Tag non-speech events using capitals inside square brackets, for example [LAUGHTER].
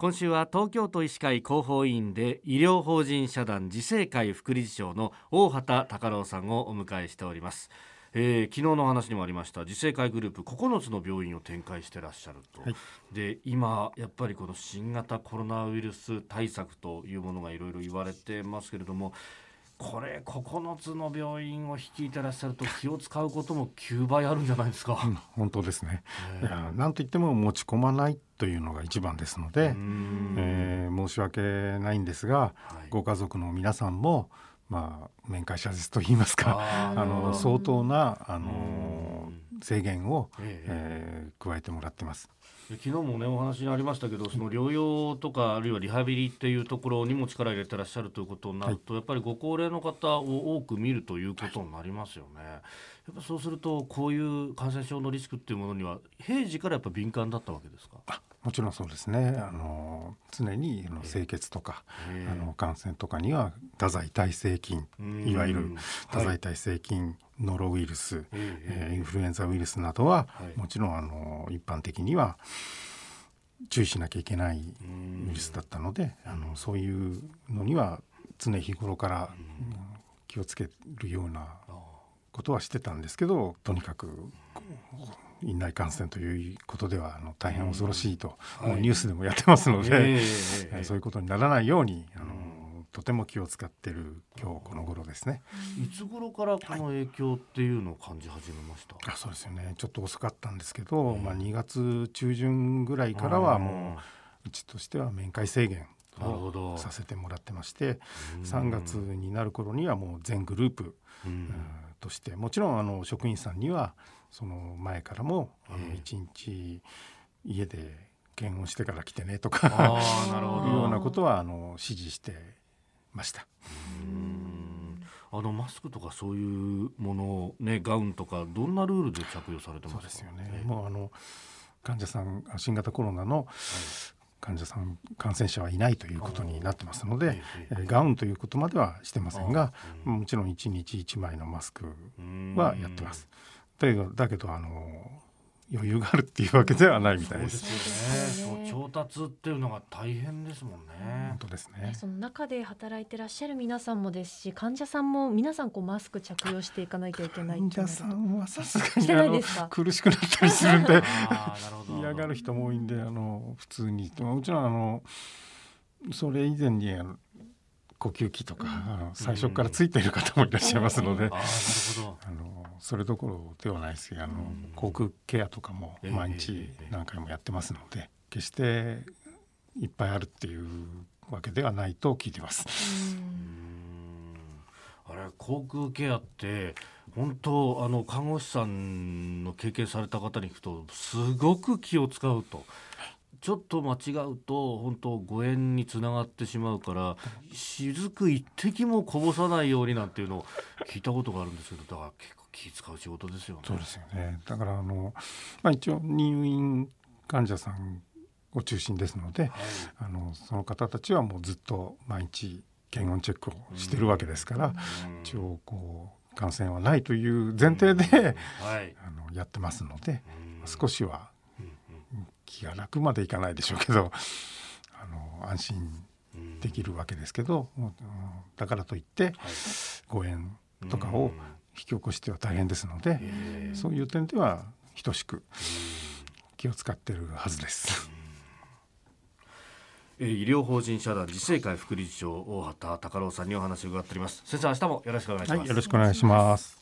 今週は東京都医師会広報委員で医療法人社団自生会副理事長の大畑隆郎さんをお迎えしております。えー、昨日の話にもありました自生会グループ9つの病院を展開してらっしゃると、はい、で今やっぱりこの新型コロナウイルス対策というものがいろいろ言われてますけれどもこれ9つの病院を率いてらっしゃると気を使うことも9倍あるんじゃないですか。うん、本当ですね。いやなんといっても持ち込まないというのが一番ですので、えー、申し訳ないんですが、はい、ご家族の皆さんもまあ面会謝絶と言いますか、あの相当なあの制限を、ええー、加えてもらってます。昨日もねお話にありましたけどその療養とかあるいはリハビリっていうところにも力入れてらっしゃるということになると、はい、やっぱりご高齢の方を多く見るということになりますよね。やっぱそうするとこういう感染症のリスクっていうものには平時からやっぱ敏感だったわけですか？もちろんそうですね。あの常にあの清潔とか、あの感染とかには多剤耐性菌、いわゆる多剤耐性菌、はい、ノロウイルス、えー、インフルエンザウイルスなどは、はい、もちろんあの一般的には注意しなきゃいけないウイルスだったので、あのそういうのには常日頃から気をつけるようなことはしてたんですけど、とにかく。院内感染ということではあの大変恐ろしいと、もうニュースでもやってますので、はい、そういうことにならないようにあの、とても気を使ってる今日この頃ですね。いつ頃からこの影響っていうのを感じ始めました？はい、あそうですよね。ちょっと遅かったんですけど、まあ2月中旬ぐらいからはもううちとしては面会制限をさせてもらってまして、3月になる頃にはもう全グループ、としてもちろんあの職員さんにはその前からも一日家で検温してから来てねとかなるほど。いうようなことはあの指示してました。あのマスクとかそういうものねガウンとかどんなルールで着用されてますですよね。もうあの患者さん新型コロナの患者さん感染者はいないということになってますので、ガウンということまではしてませんが、もちろん1日1枚のマスクはやってます。だけどだけどあの余裕があるっていうわけではないみたいです。ですよね。調達っていうのが大変ですもんね。本当ですね。その中で働いてらっしゃる皆さんもですし、患者さんも皆さんこうマスク着用していかなきゃいけない。患者さんはさすがにあの苦しくなったりするんで嫌がる人も多いんで、あの普通にもちろんあのそれ以前にあの呼吸器とか、最初からついている方もいらっしゃいますので、あのそれどころではないですけどあの、口腔ケアとかも毎日何回もやってますので、決していっぱいあるっていうわけではないと聞いてます。あれ口腔ケアって本当あの看護師さんの経験された方に聞くとすごく気を使うとちょっと間違うと本当誤嚥につながってしまうから雫一滴もこぼさないようになんていうのを聞いたことがあるんですけどだから結構気使う仕事ですよね。そうですよね。だからあの、まあ、一応入院患者さんを中心ですので、はい、あのその方たちはもうずっと毎日検温チェックをしてるわけですから、一応こう感染はないという前提で、はい、あのやってますので、少しは気が楽までいかないでしょうけど [LAUGHS] あの安心できるわけですけど、うん、だからといって、はい、誤嚥とかを引き起こしては大変ですので、そういう点では等しく気を使ってるはずです。医療法人社団自生会副理事長大畑隆郎さんにお話を伺っております。先生明日もよろしくお願いします、はい、よろしくお願いします